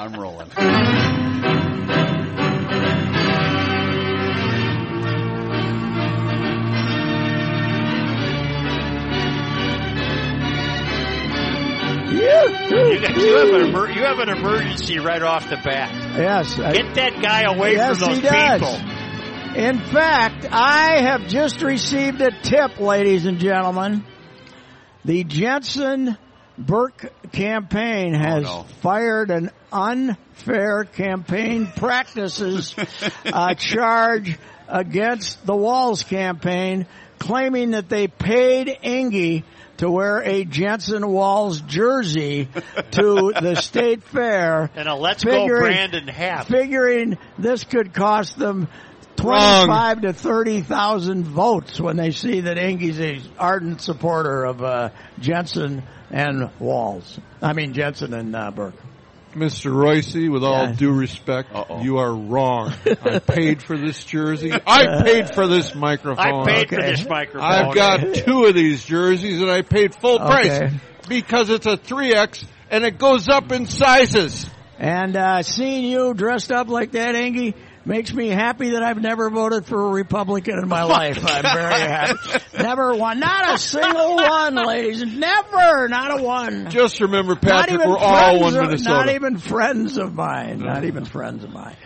I'm rolling. You, You, got- you have an emer- you have an emergency right off the bat. Yes. I- Get that guy away yes, from those he does. people. In fact, I have just received a tip, ladies and gentlemen. The Jensen Birk campaign has no. fired an unfair campaign practices uh, charge against the Walz campaign, claiming that they paid Ingy to wear a Jensen Walz jersey to the state fair And a let's Figuring- go Brandon hat. figuring this could cost them twenty-five to thirty thousand votes when they see that Ingy's an ardent supporter of uh, Jensen and Walz. I mean Jensen and uh, Birk. Mr. Royce, with all Yeah. due respect, Uh-oh. you are wrong. I paid for this jersey. I paid for this microphone. I paid for this microphone. I've got two of these jerseys and I paid full price Okay. because it's a 3X and it goes up in sizes. And uh, seeing you dressed up like that, Ingy, makes me happy that I've never voted for a Republican in my life. I'm very happy. Never one, not a single one, ladies. Never, not a one. Just remember, not Patrick, we're all one of- Minnesota. Not even friends of mine. Not even friends of mine.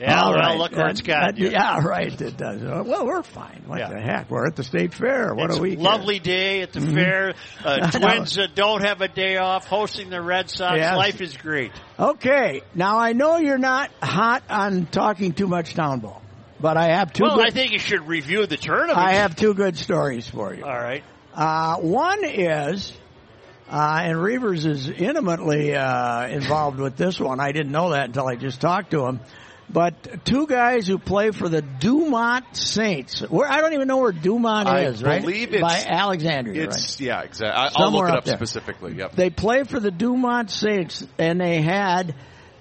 Yeah, All well, right. look where it's got you. Yeah, right. It does. Uh, Well, we're fine. What Yeah. the heck? We're at the state fair. What it's a care? lovely day at the fair. Uh, twins uh, don't have a day off hosting the Red Sox. Yes. Life is great. Okay. Now I know you're not hot on talking too much town ball, but I have two. Well, good, I think you should review the tournament. I have two good stories for you. All right. Uh, one is, uh, and Reavers is intimately uh, involved with this one. I didn't know that until I just talked to him. But two guys who play for the Dumont Saints. Where I don't even know where Dumont I is. right? believe it's- by Alexandria. right? Yeah, exactly. I, I'll look it up up specifically. Yep. They play for the Dumont Saints, and they had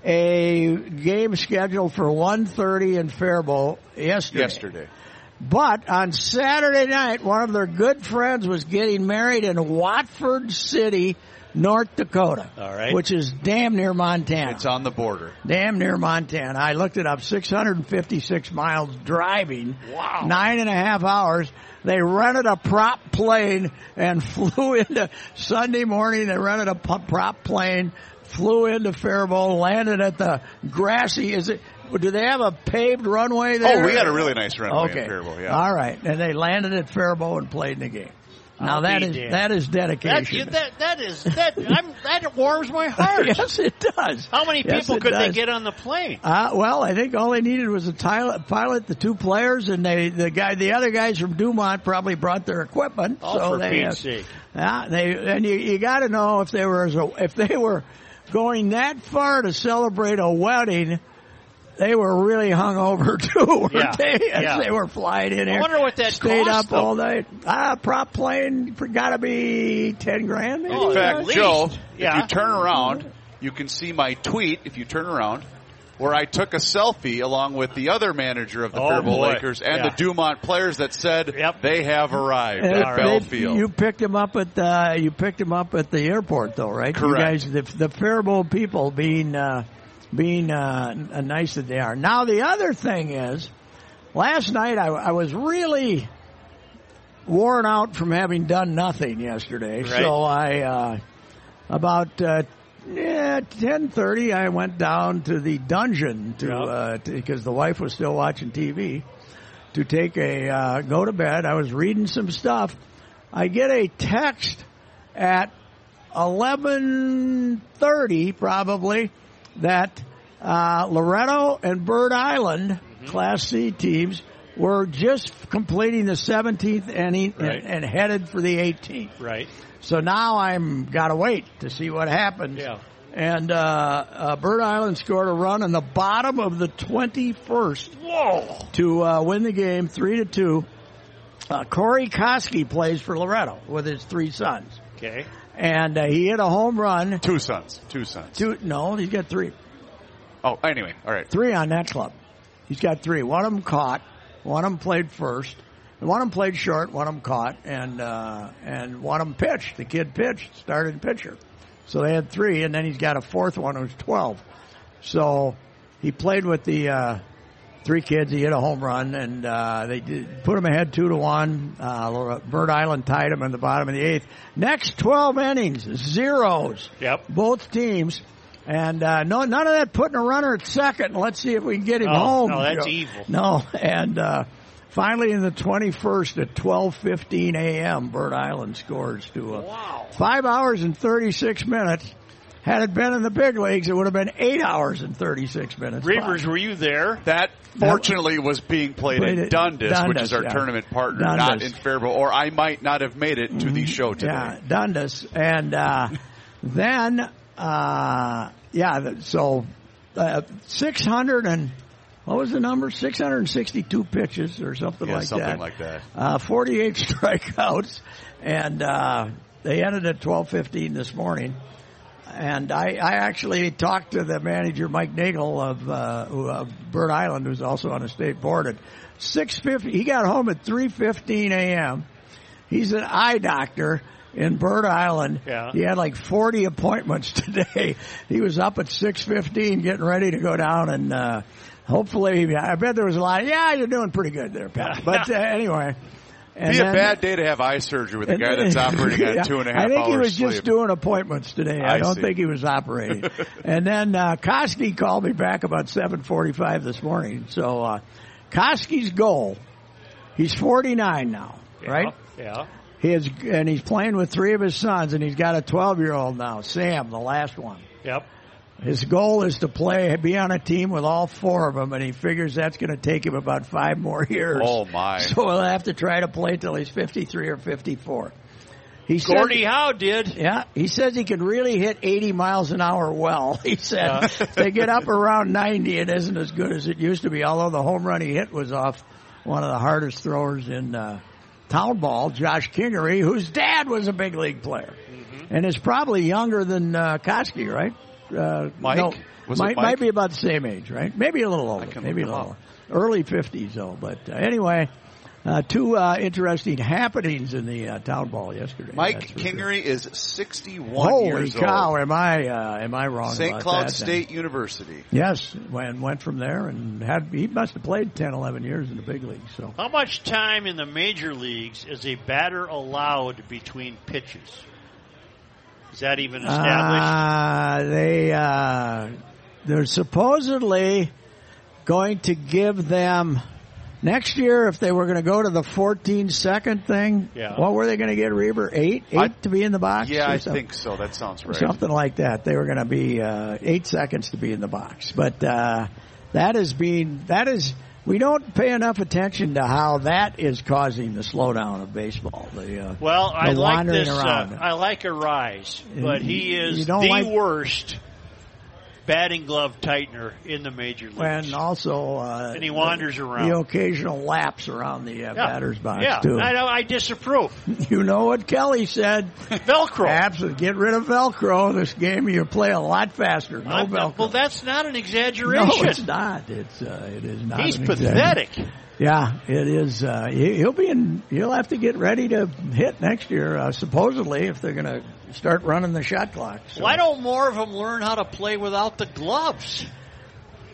a game scheduled for 1.30 in Faribault yesterday. Yesterday. But on Saturday night, one of their good friends was getting married in Watford City, North Dakota. All right. Which is damn near Montana. It's on the border. damn near Montana. I looked it up, 656 miles driving. Wow. Nine and a half hours. They rented a prop plane and flew into Sunday morning. They rented a prop plane, flew into Faribault, landed at the grassy. Is it? Do they have a paved runway oh, there? Oh, we got a really nice runway Okay. in Faribault. Yeah. All right, and they landed at Faribault and played in the game. Now I'll that is damned. that is That, dedication. you- that that is that I'm, that warms my heart. yes, it does. How many Yes, people could they get on the plane? Uh, well, I think all they needed was a pilot, pilot, the two players, and they, the guy, the other guys from Dumont probably brought their equipment. Oh, so for they, Pete's sake. yeah, they, and you, you got to know if they were, as a- if they were going that far to celebrate a wedding, they were really hungover too, weren't Yeah, they? As yeah. they were flying in I here. wonder what that stayed cost up them. all night. Ah, prop plane got to be ten grand. Maybe. Oh, In fact, least. Joe, Yeah. if you turn around, you can see my tweet. If you turn around, where I took a selfie along with the other manager of the Oh, Faribault. Lakers and Yeah. the Dumont players that said Yep. they have arrived And at they- Bell Field. You picked him up at the you picked him up at the airport though, right? Correct. You guys, the, the Faribault people being uh, being uh, nice that they are. Now the other thing is, last night I, I was really worn out from having done nothing yesterday, Right. so I uh, about. Uh, yeah, ten thirty. I went down to the dungeon to Yep. uh, because the wife was still watching TV to take a uh, go to bed. I was reading some stuff. I get a text at eleven thirty, probably, that uh, Loretto and Bird Island Class C teams were just completing the 17th inning Right. and, and headed for the 18th. Right. So now I'm gotta wait to see what happens. Yeah. And uh, uh, Bird Island scored a run in the bottom of the 21st Whoa. to uh, win the game three to two. Uh, Corey Koski plays for Loretto with his three sons, Okay. And uh, he hit a home run. Two sons. Two sons. Two, no, he's got three, Oh, anyway, all right. three on that club. He's got three. One of them caught. One of them played first. One of them played short. One of them caught, and uh, and one of them pitched. The kid pitched, started pitcher. So they had three, and then he's got a fourth one who's twelve. So he played with the uh, three kids. He hit a home run, and uh, they did, put him ahead two to one. Uh, Bird Island tied him in the bottom of the eighth. Next twelve innings, zeros. Yep. Both teams. And uh, no, none of that putting a runner at second. Let's see if we can get him Oh, home. no, that's Joe. evil. No, and uh, finally in the 21st at 12:15 a.m., Bird Island scores to uh, Wow. five hours and 36 minutes. Had it been in the big leagues, it would have been eight hours and 36 minutes. Reavers, were you there? That fortunately was being played Played in at Dundas, which is our yeah. tournament partner, not in Faribault, or I might not have made it to the show today. Yeah, Dundas, and uh, then uh, yeah, so uh, 600 and what was the number? 662 pitches or something Yeah, like something that. like that. uh, 48 strikeouts, and uh, they ended at 12:15 this morning. And I, I actually talked to the manager Mike Nagel of uh, of Bird Island, who's also on the state board. At 6:50, he got home at 3:15 a.m. He's an eye doctor in Bird Island. Yeah. He had like 40 appointments today. He was up at 6:15, getting ready to go down, and uh, hopefully, I bet there was a lot. Yeah, you're doing pretty good there, Pat. But uh, anyway. And Be a then- bad day to have eye surgery with a guy that's operating on Yeah, two and a half I think hours he was sleep. just doing appointments today. I, I don't see. think he was operating. and then uh, Koski called me back about 7:45 this morning. So uh, Koski's goal, he's 49 now, right? Yeah. He is, and he's playing with three of his sons, and he's got a 12 year old now, Sam, the last one. Yep. His goal is to play, be on a team with all four of them, and he figures that's going to take him about five more years. Oh my! So he'll have to try to play till he's 53 or 54. He said- Gordie Howe did. yeah, he says he can really hit 80 miles an hour well. He said Yeah. they get up around 90, it isn't as good as it used to be. Although the home run he hit was off one of the hardest throwers in uh, town ball, Josh Kingery, whose dad was a big league player, Mm-hmm. and is probably younger than uh, Koski, right? Uh, Mike? no, Was it might, Mike? might be about the same age, right? Maybe a little older, can maybe a look him little early 50s though. But uh, anyway. Uh, two uh, interesting happenings in the uh, town ball yesterday. Mike that's for sure. Kingery is 61 Holy years cow! old. Am I uh, am I wrong? St. Cloud that then? State University. Yes, went went from there and had he must have played 10, 11 years in the big leagues. So How much time in the major leagues is a batter allowed between pitches? Is that even established? uh, they uh, they're supposedly going to give them next year if they were going to go to the 14 second thing. Yeah. What were they going to get, Reber? Eight, eight I- to be in the box. Yeah, I something? think so. That sounds right. Something like that. They were going to be uh, eight seconds to be in the box, but uh, that is being that is we don't pay enough attention to how that is causing the slowdown of baseball. The uh, Well, I like this. Uh. I like Arraez, but he is the like- worst batting glove tightener in the major leagues. and also uh, And he wanders the, around. the occasional laps around the uh, yeah. batter's box yeah, too. I know. I disapprove. You know what Kelly said? Velcro. Absolutely, get rid of Velcro. This game you play a lot faster. No I'm- Velcro. Well, that's not an exaggeration. no, it's not. It's uh, it is not. He's pathetic. Yeah, it is. Uh, he- he'll be in. He'll have to get ready to hit next year, uh, supposedly, if they're going to start running the shot clock. So- Why don't more of them learn how to play without the gloves?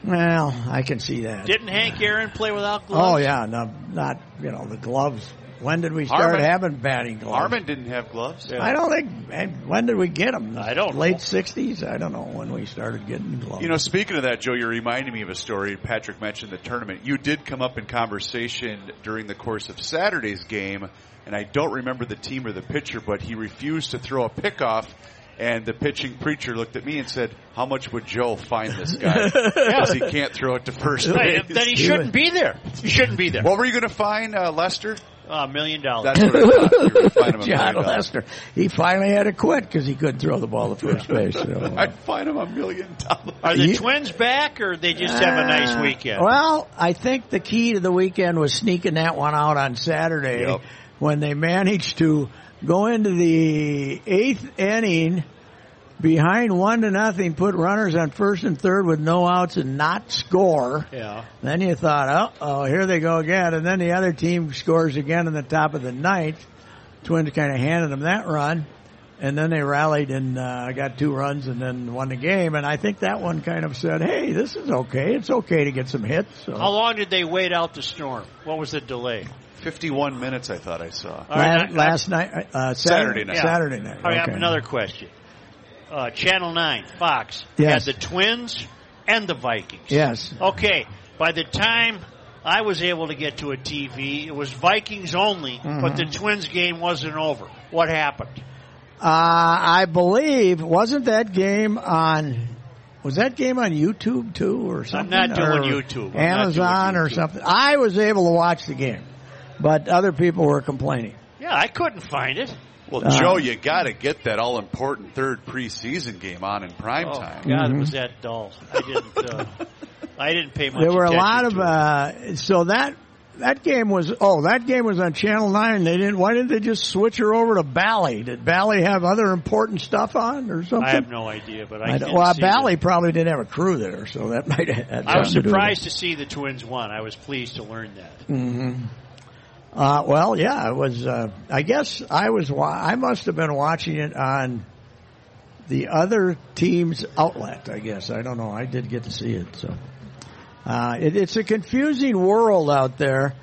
Well, I can see that. Didn't Hank Aaron play without gloves? oh yeah, no, not you know the gloves. When did we start Harmon- having batting gloves? Harmon didn't have gloves. I don't think. When did we get them? I don't know. Late '60s. I don't know when we started getting gloves. You know, speaking of that, Joe, you're reminding me of a story. Patrick mentioned the tournament. You did come up in conversation during the course of Saturday's game, and I don't remember the team or the pitcher, but he refused to throw a pickoff. And the pitching preacher looked at me and said, "How much would Joe fine this guy because he can't throw it to first Right, then he shouldn't be there. He shouldn't be there. What were you going to fine uh, Lester? A million dollars. That's what I thought. You were going to fine him a John million dollars. Lester. He finally had to quit because he couldn't throw the ball to first base. So, uh, I'd find him a million dollars. Are the You- twins back, or they just have a nice Uh, weekend? Well, I think the key to the weekend was sneaking that one out on Saturday Yep. when they managed to go into the eighth inning behind one to nothing, put runners on first and third with no outs and not score. yeah. Then you thought, oh, oh, here they go again. And then the other team scores again in the top of the ninth. Twins kind of handed them that run. and then they rallied and uh, got two runs and then won the game. And I think that one kind of said, "Hey, this is okay. It's okay to get some hits." So. How long did they wait out the storm? What was the delay? 51 minutes, I thought I saw. Right, I- last night, uh, Saturday Saturday, night. Saturday night. I have Okay. another question. Uh, Channel 9, Fox, Yes. had the Twins and the Vikings. Yes. Okay, by the time I was able to get to a TV, it was Vikings only, but Mm-hmm. the Twins game wasn't over. What happened? Uh, I believe wasn't that game on. Was that game on YouTube too, or something? I'm not doing Or YouTube. I'm Amazon doing or something. I was able to watch the game, but other people were complaining. Yeah, I couldn't find it. Well, Uh, Joe, you got to get that all important third preseason game on in prime Oh time. God, it was that dull. I didn't. Uh, I didn't pay much. Attention. There were a lot of uh, so that that game was oh that game was on Channel Nine. They didn't. Why didn't they just switch her over to Bally? Did Bally have other important stuff on or something? I have no idea, but I, I didn't well, see Bally it. probably didn't have a crew there, so that might have. had I was something to do surprised to see the Twins won. I was pleased to learn that. hmm Uh, well, yeah, it was. Uh, I guess I was. Wa- I must have been watching it on the other team's outlet. I guess I don't know. I did get to see it, so uh, it, it's a confusing world out there.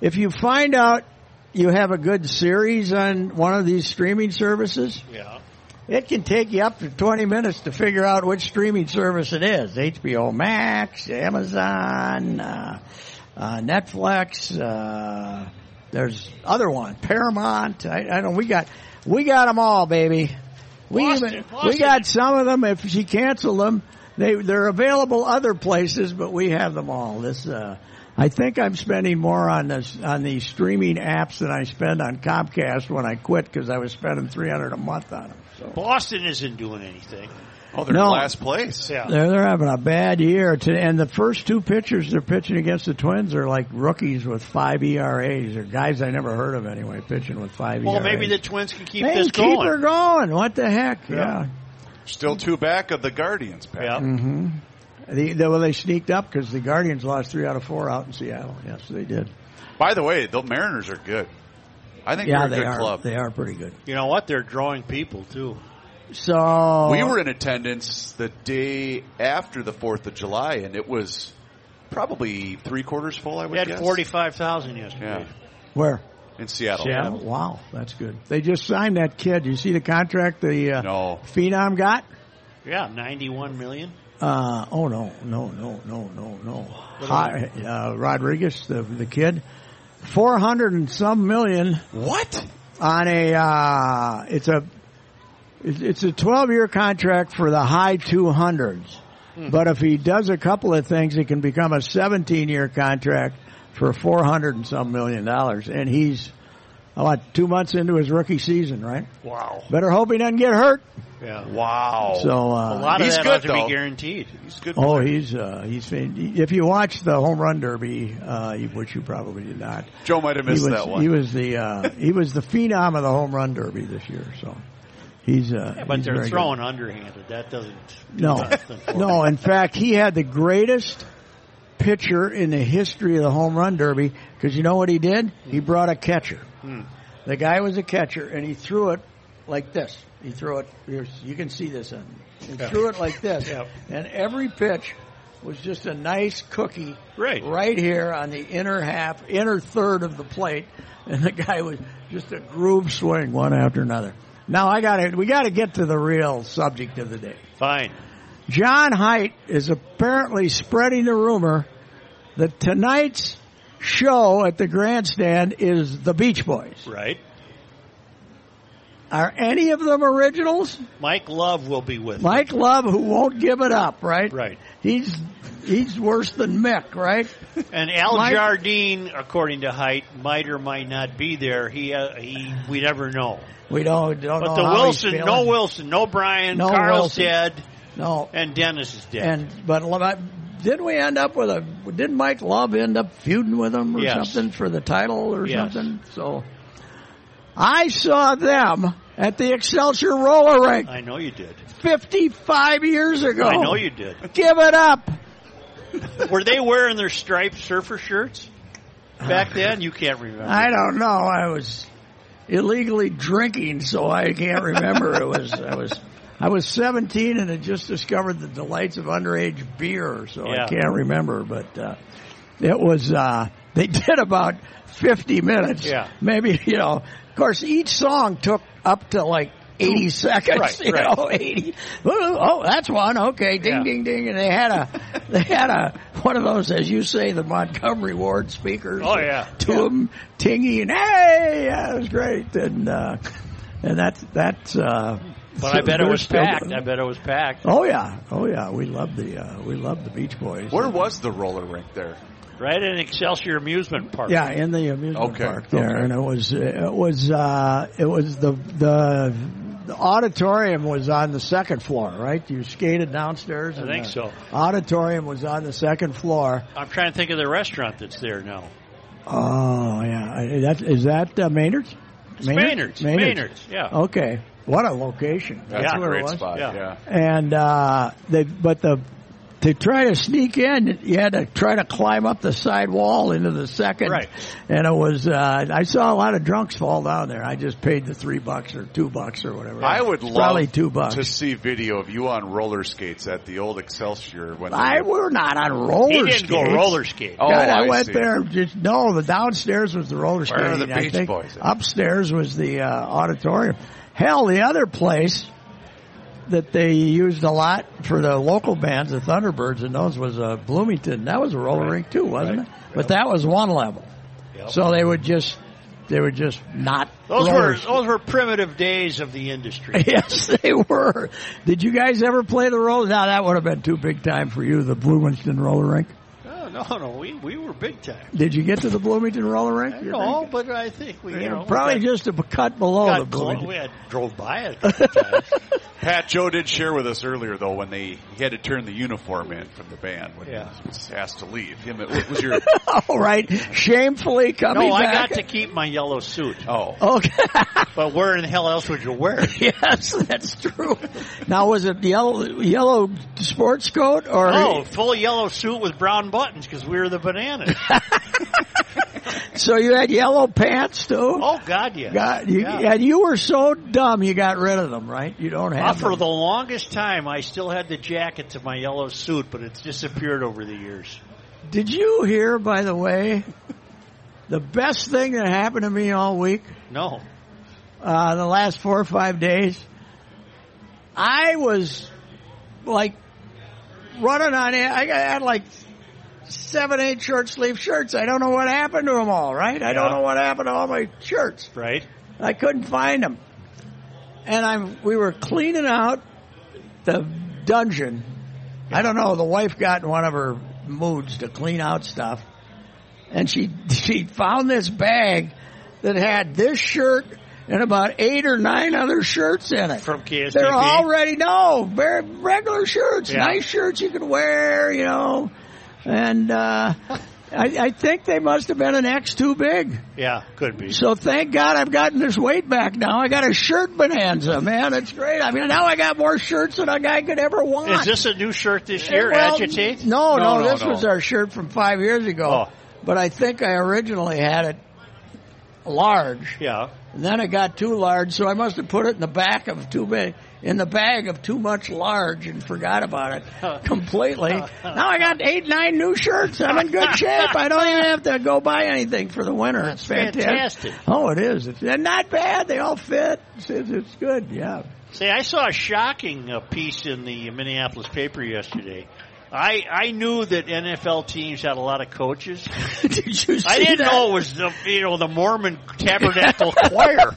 If you find out you have a good series on one of these streaming services, Yeah. it can take you up to 20 minutes to figure out which streaming service it is. HBO Max, Amazon, uh, uh, Netflix, uh, there's other one, Paramount. I, I don't, we got, we got them all, baby. We Boston, even, we got some of them. If she canceled them, they, they're available other places, but we have them all. This, uh, I think I'm spending more on this, on these streaming apps than I spend on Comcast when I quit because I was spending 300 a month on them. So. Boston isn't doing anything. Oh, they're No. in last place. Yeah. They're, they're having a bad year. To, and the first two pitchers they're pitching against the Twins are like rookies with five ERAs, or guys I never heard of anyway, pitching with five Well, ERAs. maybe the Twins can keep Hey, this keep going. Keep her going. What the heck? Yeah. Still two back of the Guardians, Pat. Yeah. hmm The, the, well, they sneaked up because the Guardians lost three out of four out in Seattle. Yes, they did. By the way, the Mariners are good. I think yeah, they're a they good are. club. They are pretty good. You know what? They're drawing people too. So We were in attendance the day after the Fourth of July, and it was probably three quarters full. I would We had guess. forty-five thousand yesterday. Yeah, where? in Seattle. Seattle. Wow, that's good. They just signed that kid. You see the contract the uh, No, Phenom got? Yeah, ninety-one million. Uh, oh no, no, no, no, no, no. Hi, uh, Rodriguez, the the kid, four hundred and some million what? on a. Uh, it's a. It's it's a twelve year contract for the high two hundreds, but if he does a couple of things, it can become a seventeen year contract for four hundred and some million dollars, and he's. What two months into his rookie season, right? Wow. Better hope he doesn't get hurt. Yeah. Wow. So A uh, lot of He's that good, to though. be guaranteed. he's a good. Oh, player. he's uh, he's fan- if you watch the home run derby, uh, which you probably did not. Joe might have He missed was that one. he was the uh, he was the phenom of the home run derby this year. So he's uh, Yeah, but he's they're throwing underhanded. That doesn't. good. No, no. In fact, he had the greatest pitcher in the history of the home run derby because you know what he did? He brought a catcher. Hmm. The guy was a catcher, and he threw it like this. He threw it. You can see this. On, he Yeah. threw it like this, and every pitch was just a nice cookie Right. right here on the inner half, inner third of the plate, and the guy was just a groove swing one after another. Now I got to we got to get to the real subject of the day. Fine. John Height is apparently spreading the rumor that tonight's show at the grandstand is the Beach Boys. Right. Are any of them originals? Mike Love will be with. Mike Love, who won't give it up, right? Right. He's he's worse than Mick, right? And Al Mike- Jardine, according to Height, might or might not be there. He uh, he we never know. We don't don't know. But the Wilson, no. Wilson, no Brian, No Carl's Wilson. dead, no. and Dennis is dead. And but didn't we end up with a? Didn't Mike Love end up feuding with him or Yes. something for the title or Yes. something? So I saw them at the Excelsior roller rink I know you did. 55 years ago. I know you did. Give it up. Were they wearing their striped surfer shirts back then? You can't remember. I don't know. I was illegally drinking, so I can't remember. it was I was I was 17 and had just discovered the delights of underage beer, so Yeah. I can't remember. But uh, it was uh, they did about 50 minutes. Yeah. maybe you know. Of course, each song took up to like. 80 seconds, Right, you right. know, 80. Oh, that's one. Okay. Ding, Yeah. ding, ding. And they had a, they had a, one of those, as you say, the Montgomery Ward speakers. Oh, yeah. To them, tingy and hey, yeah, it was great. And, uh, and that's, that's, uh, But I bet it they're was still- packed. I bet it was packed. Oh yeah. Oh yeah. We love the, uh, we love the Beach Boys. Where was the roller rink there? Right in Excelsior Amusement Park. Yeah, in the amusement Okay, park there, okay. and it was it was uh, it was the the the auditorium was on the second floor, right? You skated downstairs. I and think the so. Auditorium was on the second floor. I'm trying to think of the restaurant that's there now. Oh yeah, I- that is that uh, Maynard's. It's Maynard's. Maynard's. Yeah. Okay, what a location. That's Yeah. a where it great was. spot. Yeah. Yeah. And uh, they, but the to try to sneak in, you had to try to climb up the side wall into the second. Right. And it was, uh, I saw a lot of drunks fall down there. I just paid the three bucks or two bucks or whatever. I would It's love probably two bucks. to see video of you on roller skates at the old Excelsior when I they, were not on roller He didn't skates. go roller skating. Oh, God, I, I went see. there. Just no. The downstairs was the roller Where are the Beach Boys upstairs was the uh, auditorium. Hell, the other place that they used a lot for the local bands, the Thunderbirds, and those was uh, Bloomington. That was a roller Right. rink too, wasn't Right. it? But that was one level. Yep. So they would just they would just not. Those roller were skate. those were primitive days of the industry. Yes, they were. Did you guys ever play the roller? Now that would have been too big time for you, the Bloomington roller rink. no, no, no. We we were big time. Did you get to the Bloomington roller rink? you No, think? but I think we you know probably we just a cut below the got clo- Bloomington. we had drove by it. A. Pat Joe did share with us earlier though when they he had to turn the uniform in from the band when Yeah. he was asked to leave. Him, what was your? All right, shamefully coming no, I back. got to keep my yellow suit. Oh, Okay. But where in the hell else would you wear it? yes, that's true. Now, was it yellow yellow sports coat or? Oh, full yellow suit with brown buttons because we were the bananas. So you had yellow pants too. Oh God, yeah. God, you, Yeah. and you were so dumb you got rid of them, right? You don't Uh, have for them. the longest time, I still had the jacket to my yellow suit, but it's disappeared over the years. Did you hear, by the way, the best thing that happened to me all week? No. uh, the last four or five days, I was like running on it. I had like seven, eight short sleeve shirts. I don't know what happened to them all, right? I don't know what happened to all my shirts. Right? I couldn't find them. And I'm, we were cleaning out the dungeon. I don't know, the wife got in one of her moods to clean out stuff. And she, she found this bag that had this shirt and about eight or nine other shirts in it. From KSTP. They're already, no, very regular shirts, Yeah. nice shirts you can wear, you know. And, uh, I, I think they must have been an X too big. Yeah, could be. So thank God I've gotten this weight back now. I got a shirt bonanza, man. It's great. I mean, now I got more shirts than a guy could ever want. Is this a new shirt this year, Well, Agitate? No, no, No, no, this no. was our shirt from five years ago. Oh. But I think I originally had it large. Yeah. And then it got too large, so I must have put it in the back of too big, in the bag of too much large and forgot about it completely. now I got eight, nine new shirts. I'm in good shape. I don't even have to go buy anything for the winter. That's it's fantastic. fantastic. Oh, it is. It's they're not bad. They all fit. It's, it's, good. Yeah. See, I saw a shocking uh, piece in the Minneapolis paper yesterday. I I knew that NFL teams had a lot of coaches. Did you see I didn't that? know it was the you know the Mormon Tabernacle Choir.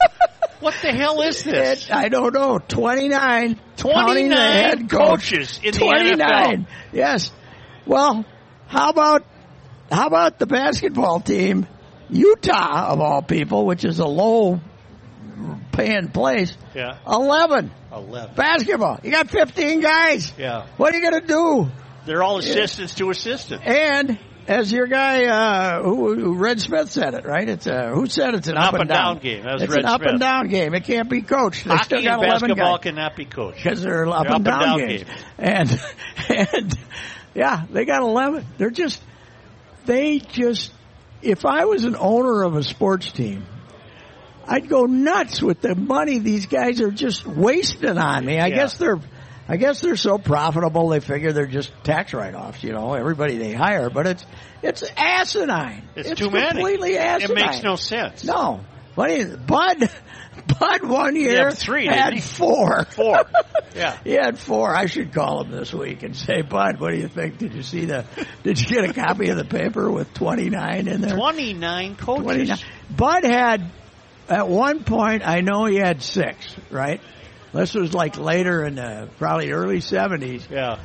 What the hell is this? I don't know. 29. 29 the head coach. coaches in the NFL. Yes. Well, how about, how about the basketball team? Utah, of all people, which is a low paying place. Yeah, 11. eleven. Basketball. You got 15 guys. Yeah, What are you going to do? they're all assistants to assistants. And as your guy, uh, who, who Red Smith said it, right? It's a, who said it's an, up, and down, game. That it's Red an up and down game. It can't be coached. They still Hockey got and 11 basketball cannot be coached. because they're up, They're and, up and down down games. games. And and yeah, they got eleven. They're just they just if I was an owner of a sports team, I'd go nuts with the money these guys are just wasting on me. I Yeah. guess they're, I guess they're so profitable they figure they're just tax write-offs. You know, everybody they hire, but it's it's asinine. It's, too many. completely asinine. It makes no sense. No. What is Bud? Bud one year had three, had he? four. Four. Yeah. He had four. I should call him this week and say, Bud, what do you think? Did you see the? Did you get a copy of the paper with twenty nine in there? 29 coaches. 29. Bud had, at one point, I know he had six, right? This was like later in the, probably early 70s. Yeah.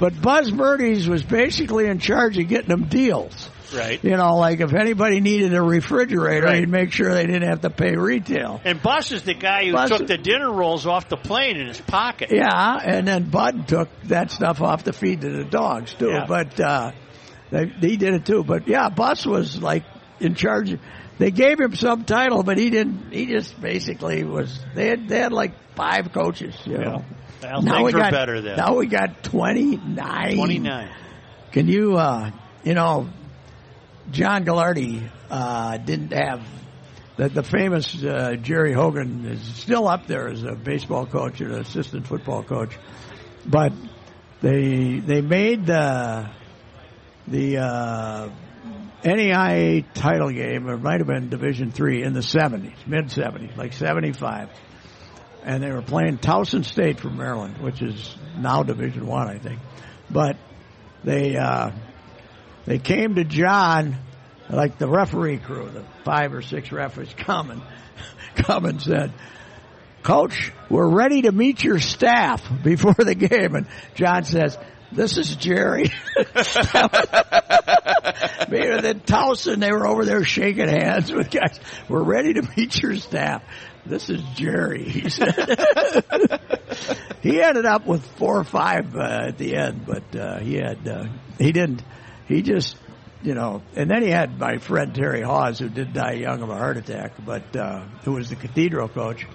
But Buzz Birdies was basically in charge of getting them deals. Right. You know, like if anybody needed a refrigerator, Right. he'd make sure they didn't have to pay retail. And Bus is the guy who Bus- took the dinner rolls off the plane in his pocket. Yeah, and then Bud took that stuff off to feed to the dogs too. Yeah. But uh, they, he did it too. But yeah, Bus was like in charge. They gave him some title, but he didn't. He just basically was. They had they had like five coaches. You know. Well, now we got better then. Now we got twenty nine. 29. Can you, uh, you know, John Gagliardi uh, didn't have the, the famous uh, Jerry Haugen is still up there as a baseball coach and an assistant football coach, but they they made the the uh, NAIA title game, or might have been Division three in the seventies, mid seventies, like seventy five. And they were playing Towson State from Maryland, which is now Division One, I think. But they uh, they came to John, like the referee crew, the five or six referees come and come and said, "Coach, we're ready to meet your staff before the game." And John says, "This is Jerry." Maybe then Towson, they were over there shaking hands with guys. We're ready to meet your staff. This is Jerry. He said. he ended up with four or five uh, at the end, but uh, he had uh, he didn't. He just you know, and then he had my friend Terry Hawes, who did die young of a heart attack, but uh, who was the cathedral coach,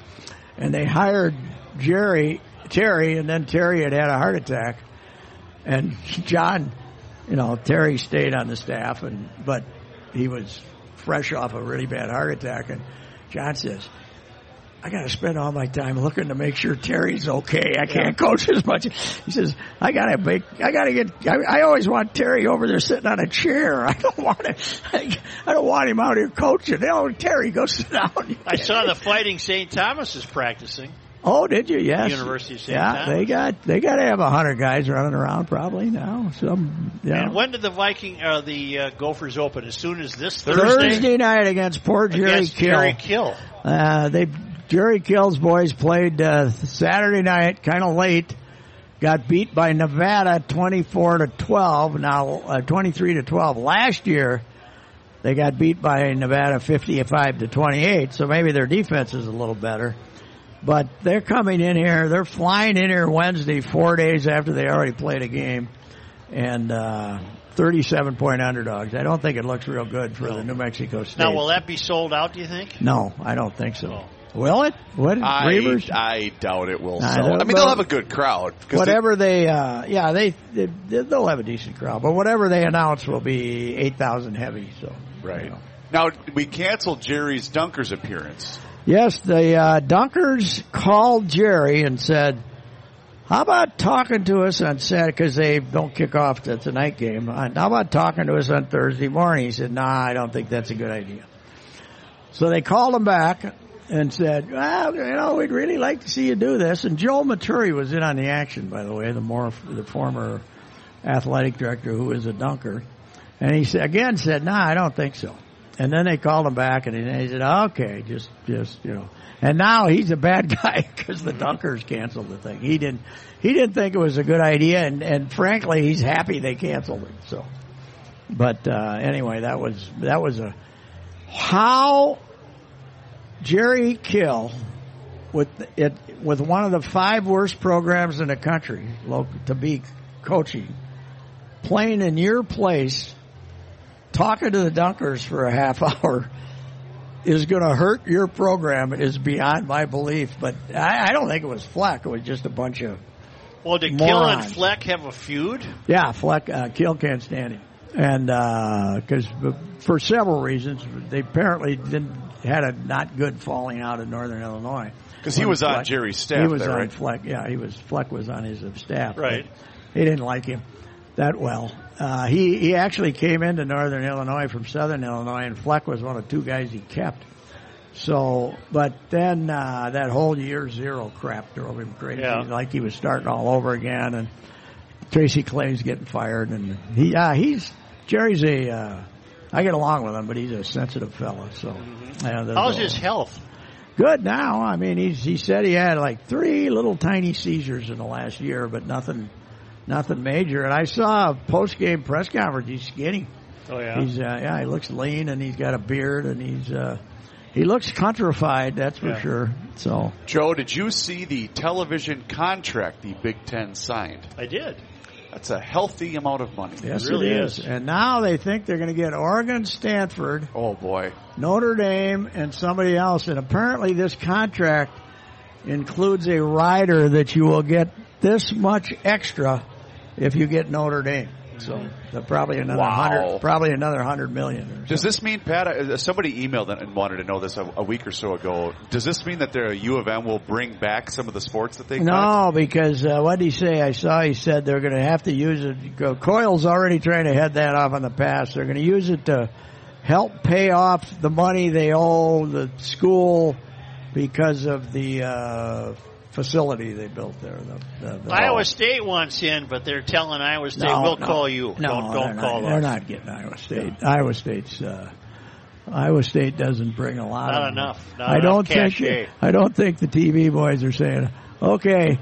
and they hired Jerry Terry, and then Terry had had a heart attack, and John, you know, Terry stayed on the staff, and but he was fresh off a really bad heart attack, and John says. I got to spend all my time looking to make sure Terry's okay. I can't coach as much. He says, I got to make, I got to get, I, I always want Terry over there sitting on a chair. I don't want to, I, I don't want him out here coaching. Oh, Terry, go sit down. I saw the Fighting St. Thomas is practicing. Oh, did you? Yes. University of St. Yeah, Thomas. they got, they got to have a hundred guys running around probably now. Some, yeah. And when did the Viking, uh, the uh, Gophers open? As soon as this Thursday? Thursday night against poor Jerry against Kill. Jerry Kill. Uh, they Jerry Kill's boys played uh, Saturday night, kind of late. Got beat by Nevada, twenty-four to twelve. Now uh, twenty-three to twelve. Last year, they got beat by Nevada, fifty-five to twenty-eight. So maybe their defense is a little better. But they're coming in here. They're flying in here Wednesday, four days after they already played a game, and uh, thirty-seven point underdogs. I don't think it looks real good for the New Mexico State. Now, will that be sold out, do you think? No, I don't think so. Oh. Will it? What? I, Reavers? I doubt it will Nah, sell. they'll- I mean, they'll have a good crowd. 'cause whatever they, uh, yeah, they, they they'll have a decent crowd, but whatever they announce will be eight thousand heavy. So right you know. now we canceled Jerry's Dunkers appearance. Yes, the uh, Dunkers called Jerry and said, "How about talking to us on Saturday? Because they don't kick off the tonight game. Uh, How about talking to us on Thursday morning?" He said, "Nah, I don't think that's a good idea." So they called him back and said, "Well, you know, we'd really like to see you do this." And Joel Maturi was in on the action, by the way, the more the former athletic director who is a Dunker, and he said again said, "Nah, I don't think so." And then they called him back, and he said, "Okay, just, just, you know." And now he's a bad guy because the Dunkers canceled the thing. He didn't, he didn't think it was a good idea, and and frankly, he's happy they canceled it. So, but uh, anyway, that was that was a how Jerry Kill with it with one of the five worst programs in the country to be coaching, playing in your place talking to the Dunkers for a half hour is going to hurt your program is beyond my belief. But I, I don't think it was Fleck. It was just a bunch of Well, did Kill and Fleck have a feud? yeah. Fleck uh, Kill can't stand him, and because for several reasons they apparently didn't had a not good falling out in Northern Illinois. Because he When was on Jerry's staff He was there, on right? Fleck. Yeah, he was. Fleck was on his staff. Right. He didn't like him that well. Uh, he he actually came into Northern Illinois from Southern Illinois, and Fleck was one of two guys he kept. So, but then uh, that whole year zero crap drove him crazy. Yeah. Like he was starting all over again, and Tracy Claeys getting fired, and he uh, he's Jerry's a. Uh, I get along with him, but he's a sensitive fella. So, yeah, How's a- his health? good now. I mean, he's he said he had like three little tiny seizures in the last year, but nothing, nothing major. And I saw a post game press conference. He's skinny. Oh yeah. He's uh, yeah, he looks lean and he's got a beard and he's uh, he looks countrified. That's for Yeah. sure. So Joe, did you see the television contract the Big Ten signed? I did. That's a healthy amount of money. yes, really it is. is. And now they think they're going to get Oregon, Stanford, Oh boy. Notre Dame, and somebody else. And apparently, this contract includes a rider that you will get this much extra if you get Notre Dame. So probably another Wow. hundred, probably another hundred million. Or Does this mean, Pat? Uh, somebody emailed and wanted to know this a, a week or so ago. Does this mean that their U of M will bring back some of the sports that they cut? No, because uh, what did he say? I saw he said they're going to have to use it. Go- Coyle's already trying to head that off in the past. They're going to use it to help pay off the money they owe the school because of the uh, facility they built there. The, the, the Iowa State wants in, but they're telling Iowa State, No, "We'll no. call you. No, don't don't not, call They're not getting Iowa State. Iowa State's. Uh, Iowa State doesn't bring a lot. Not of enough. Not I don't think. I don't think the TV boys are saying, "Okay,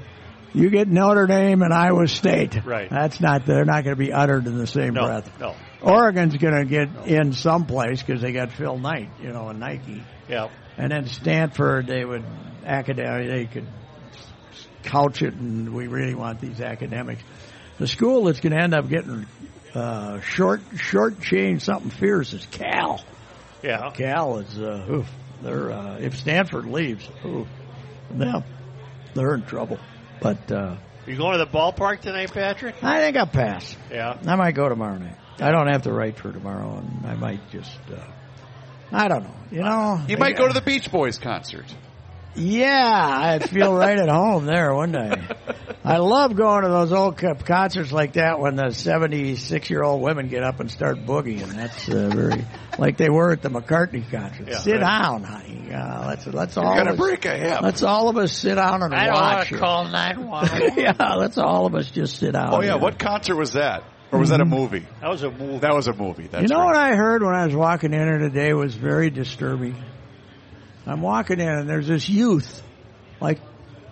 you get Notre Dame and Iowa State." Right. That's not. They're not going to be uttered in the same No, breath. no. Oregon's going to get in someplace because they got Phil Knight, you know, and Nike, Yeah. and then Stanford. They would academic. They could couch it, and we really want these academics. The school that's going to end up getting uh, short short change something fierce is Cal. Yeah. Cal is uh, oof, they're uh, if Stanford leaves, oof, yeah, they're in trouble. But uh, You going to the ballpark tonight, Patrick? I think I'll pass. Yeah. I might go tomorrow night. I don't have to write for tomorrow, and I might just. Uh, I don't know. You know, You might go to the Beach Boys concert. Yeah, I'd feel right at home there, wouldn't I? I love going to those old concerts like that when the 76 year old women get up and start boogieing. That's uh, very, like they were at the McCartney concert. Yeah, sit right. down, honey. Uh, let's, let's all Got of to us, break a hip. let's all of us sit down and I don't want watch. to it. call nine one. yeah, let's all of us just sit down. Oh yeah, here. what concert was that? Or was that a movie? That was a movie. That was a movie. That's you know right. what I heard when I was walking in here today was very disturbing. I'm walking in and there's this youth, like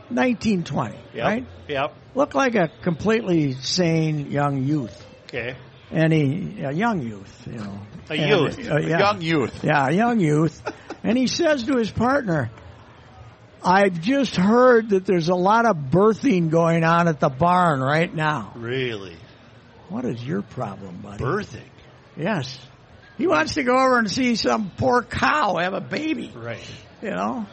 1920, Yep. right? Yep. Looked like a completely sane young youth. Okay. And he, a young youth, you know. A And, youth. uh, yeah. Young youth. Yeah, a young youth. and he says to his partner, I've just heard that there's a lot of birthing going on at the barn right now. Really. What is your problem, buddy? Birthing. Yes. He wants to go over and see some poor cow have a baby. Right. You know,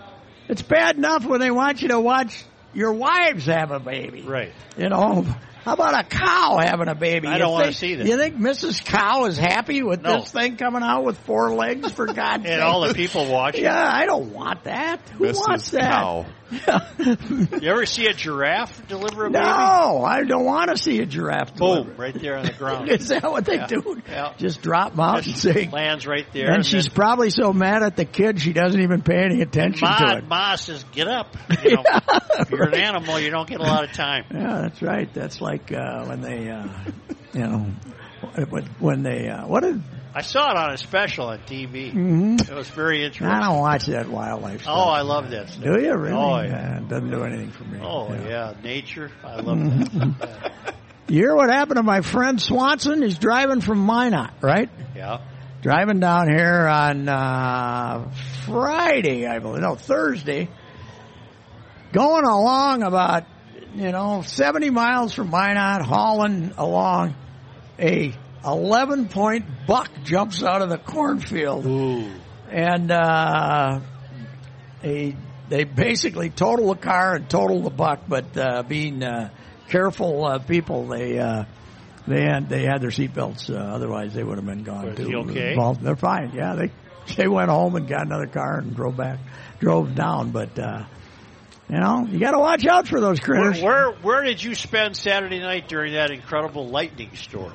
it's bad enough when they want you to watch your wives have a baby. Right. You know, how about a cow having a baby? I You don't wanna see that. You think Mrs. Cow is happy with No. this thing coming out with four legs? For God's sake! And all the people watching. Yeah, I don't want that. Who wants Mrs. that? Cow. You ever see a giraffe deliver a baby? no, I don't want to see a giraffe. Boom! deliver. Right there on the ground. Is that what they Yeah. do? Yeah. Just drop them out and say, lands right there. And she's then probably so mad at the kid she doesn't even pay any attention to Ma, it. Ma says, "Get up." You know, if you're an animal, you don't get a lot of time. Yeah, that's right. That's like uh, when they, uh, you know, when, they uh, what did I saw it on a special on TV. mhm. It was very interesting. I don't watch that wildlife stuff. Oh, I love that stuff. Do you really? Oh, yeah. it doesn't do anything for me. Oh yeah, nature. I love that. You hear what happened to my friend Swanson? He's driving from Minot, right? yeah. Driving down here on uh, Friday, I believe. No, Thursday. Going along about, you know, 70 miles from Minot, hauling along. A 11 point buck jumps out of the cornfield. Ooh. And, uh, a, they basically total the car and total the buck, but, uh, being, uh, careful, uh, people, they, uh, they had they had their seatbelts. Uh, otherwise, they would have been gone too. he okay? Well, they're fine. Yeah, they they went home and got another car and drove back, drove down. But uh, you know, you got to watch out for those Where, critters. where where did you spend Saturday night during that incredible lightning storm?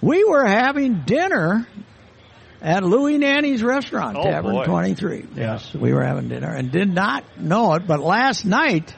We were having dinner at Louis Nanny's restaurant, Oh, Tavern boy. 23. Yes, we were having dinner and did not know it, but last night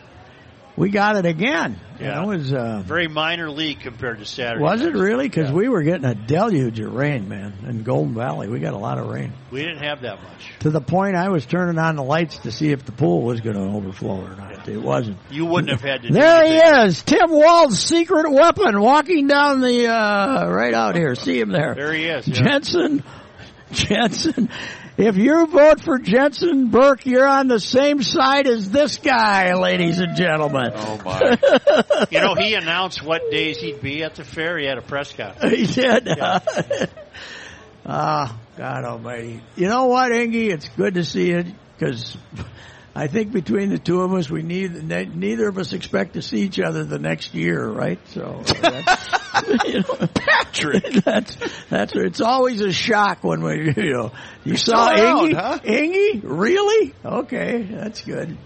we got it again. Yeah. It was, uh, Very minor league compared to Saturday. was it really? Because Yeah. we were getting a deluge of rain, man, in Golden Valley. We got a lot of rain. We didn't have that much. To the point I was turning on the lights to see if the pool was going to overflow or not. It wasn't. You wouldn't have had to. do There he is, Tim Walz's secret weapon, walking down the uh, right out here. See him there. There he is. yeah. Jensen, Jensen. If you vote for Jensen Birk, you're on the same side as this guy, ladies and gentlemen. Oh my! You know, he announced what days he'd be at the fair. He had a press conference. he did. Ah, God Almighty! You know what, Ingy? It's good to see you because I think between the two of us, we need ne- neither of us expect to see each other the next year, right? So, uh, that's, you know, Patrick. that's that's it's always a shock when we you know you saw still around, Ingy, huh? Ingy, really? Okay, that's good.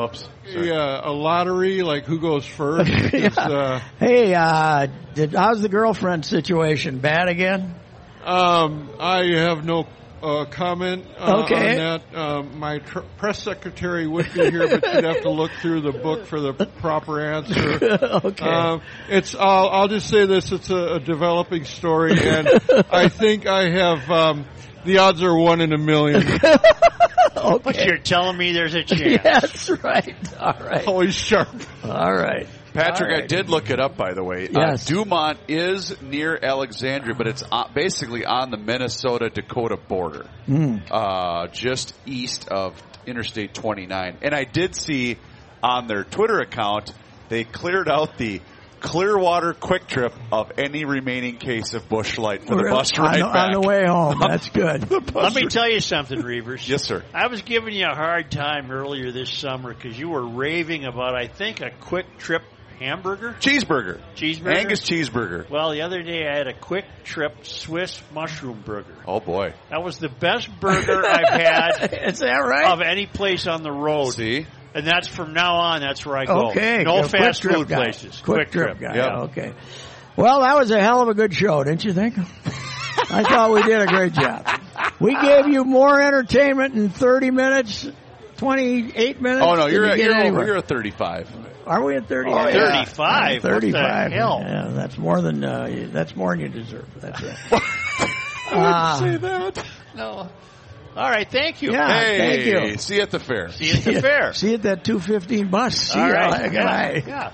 Oops. Sorry. Yeah, a lottery, like who goes first? is, uh, Hey, uh, did, how's the girlfriend situation? Bad again? um, I have no uh, comment uh, Okay. on that. Um, my tr- press secretary would be here, but you'd have to look through the book for the proper answer. okay. Um, it's. I'll, I'll just say this: it's a, a developing story, and I think I have. Um, the odds are one in a million. okay. But you're telling me there's a chance. That's right. All right. Always sharp. All right. Patrick, All I did look it up, by the way. Yes. Uh, Dumont is near Alexandria, but it's uh, basically on the Minnesota-Dakota border, Mm. uh, just east of Interstate 29. And I did see on their Twitter account they cleared out the Clearwater Kwik Trip of any remaining case of Busch Light for the Really? bus on, ride the, back. on the way home. That's good. Let me tell you something, Reavers. Yes, sir. I was giving you a hard time earlier this summer because you were raving about, I think, a Kwik Trip hamburger, Cheeseburger. cheeseburger. Angus cheeseburger. Well, the other day I had a Kwik Trip Swiss mushroom burger. Oh boy. That was the best burger I've had Is that right? of any place on the road. See? And that's from now on. That's where I go. Okay. No. Fast food guy. places. Quick, trip, guy. Yeah. Okay. Well, that was a hell of a good show, didn't you think? I thought we did a great job. We gave you more entertainment in 30 minutes, 28 minutes. Oh no, you're get you're, over, you're at 35. Are we at 30? Oh, yeah. 35? What the 35. hell? Yeah, that's more than uh, that's more than you deserve. That's right. Uh, Say that. No. All right. Thank you. Yeah. Hey, thank you. see you at the fair. See you at the fair. See you at that 215 bus. See All ya. right. Good Yeah. yeah.